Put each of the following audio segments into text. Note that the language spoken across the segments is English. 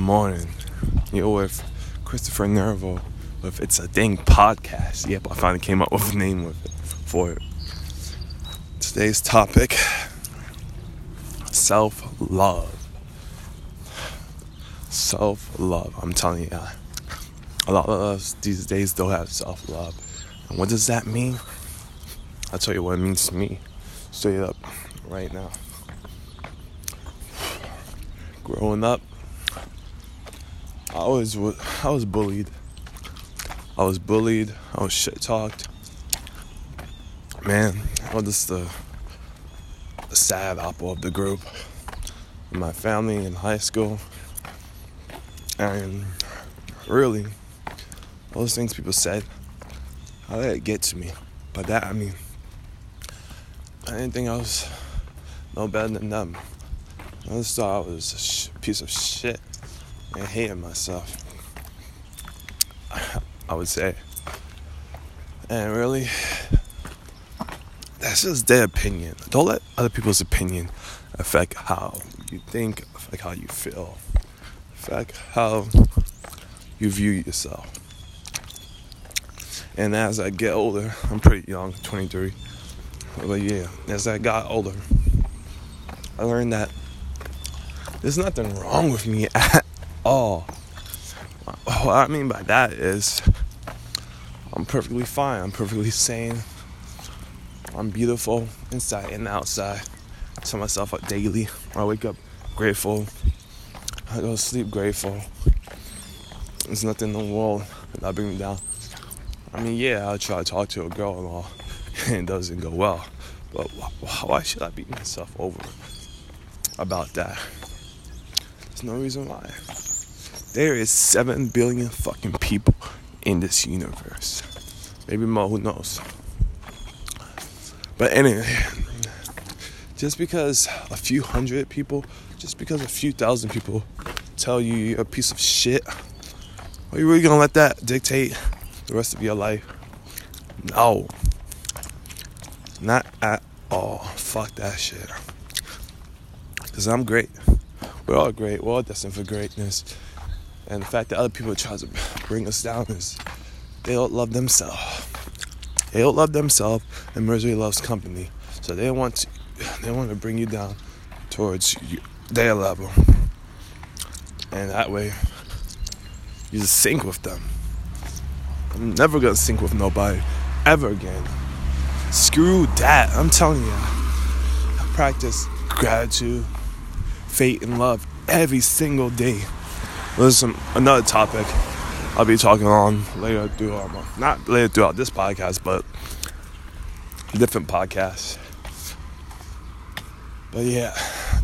morning. You're with Christopher Nervo with It's a Dang podcast. Yep, I finally came up with a name with it, for it. Today's topic self love. Self love. I'm telling you, a lot of us these days don't have self love. And what does that mean? I'll tell you what it means to me straight up right now. Growing up, I was I was bullied. I was bullied. I was shit talked. Man, I was just the, the sad apple of the group. My family in high school, and really, all those things people said, how did it get to me? By that I mean, I didn't think I was no better than them. I just thought I was a sh- piece of shit and hated myself. I would say. And really, that's just their opinion. Don't let other people's opinion affect how you think, affect how you feel, affect how you view yourself. And as I get older, I'm pretty young, 23. But yeah, as I got older, I learned that there's nothing wrong with me at all. What I mean by that is I'm perfectly fine. I'm perfectly sane. I'm beautiful inside and outside. I tell myself up daily. I wake up grateful. I go to sleep grateful. There's nothing in the world that bring me down. I mean, yeah, I'll try to talk to a girl and all, and it doesn't go well. But why should I beat myself over about that? There's no reason why. There is 7 billion fucking people in this universe. Maybe more, who knows? But anyway, just because a few hundred people, just because a few thousand people tell you you're a piece of shit, are you really gonna let that dictate the rest of your life? No. Not at all. Fuck that shit. Because I'm great. We're all great. We're all destined for greatness. And the fact that other people try to bring us down is they don't love themselves. They don't love themselves, and misery loves company. So they want to, they want to bring you down towards you, their level, and that way you just sink with them. I'm never gonna sink with nobody ever again. Screw that. I'm telling you. I practice gratitude, faith, and love every single day. Listen, another topic I'll be talking on later throughout not later throughout this podcast, but different podcasts. But yeah,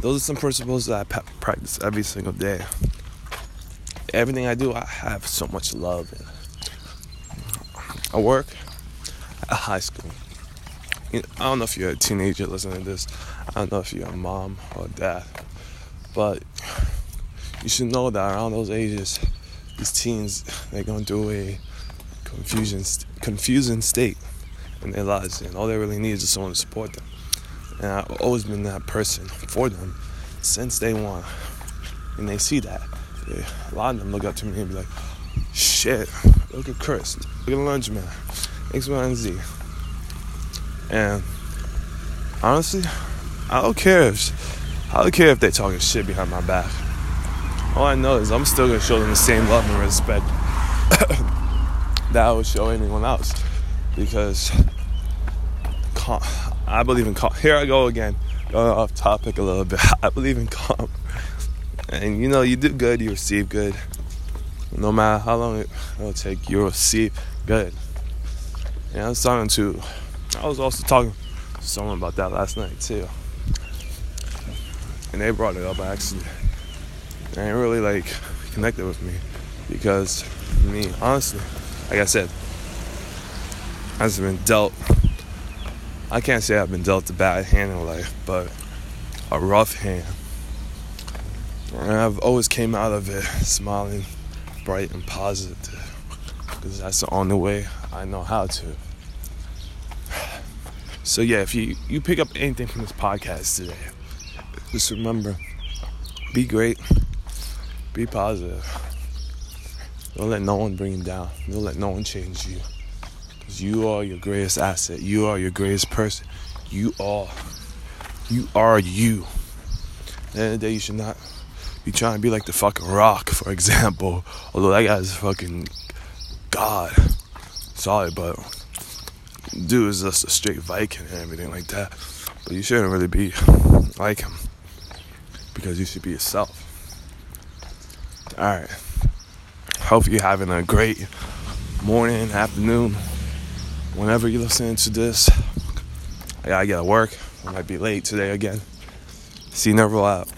those are some principles that I practice every single day. Everything I do, I have so much love in. I work at high school. I don't know if you're a teenager listening to this. I don't know if you're a mom or dad, but you should know that around those ages, these teens they're going through a confusion, confusing state in their lives, and all they really need is someone to support them. And I've always been that person for them since day one. And they see that. A lot of them look up to me and be like, shit, look at Chris, look at Lunch Man, X, Y, and Z. And honestly, I don't care if I don't care if they're talking shit behind my back. All I know is I'm still gonna show them the same love and respect that I would show anyone else because I believe in calm. Here I go again, going off topic a little bit. I believe in calm, and you know you do good, you receive good. No matter how long it will take, you receive good. And I was talking to, I was also talking to someone about that last night too, and they brought it up actually, and it really like connected with me because me honestly, like I said, I've been dealt. I can't say I've been dealt a bad hand in life, but a rough hand. And I've always came out of it smiling, bright and positive, because that's the only way I know how to. So yeah, if you you pick up anything from this podcast today, just remember, be great, Be positive. Don't let no one bring you down. Don't let no one change you. Because you are your greatest asset. You are your greatest person. You are. You are you. At the end of the day, you should not be trying to be like the fucking rock, for example. Although that guy's fucking God. Sorry, but dude is just a straight Viking and everything like that. But you shouldn't really be like him. Because you should be yourself. Alright. Hope you're having a great morning, afternoon, whenever you're listening to this. I gotta get to work. I might be late today again. See you never out.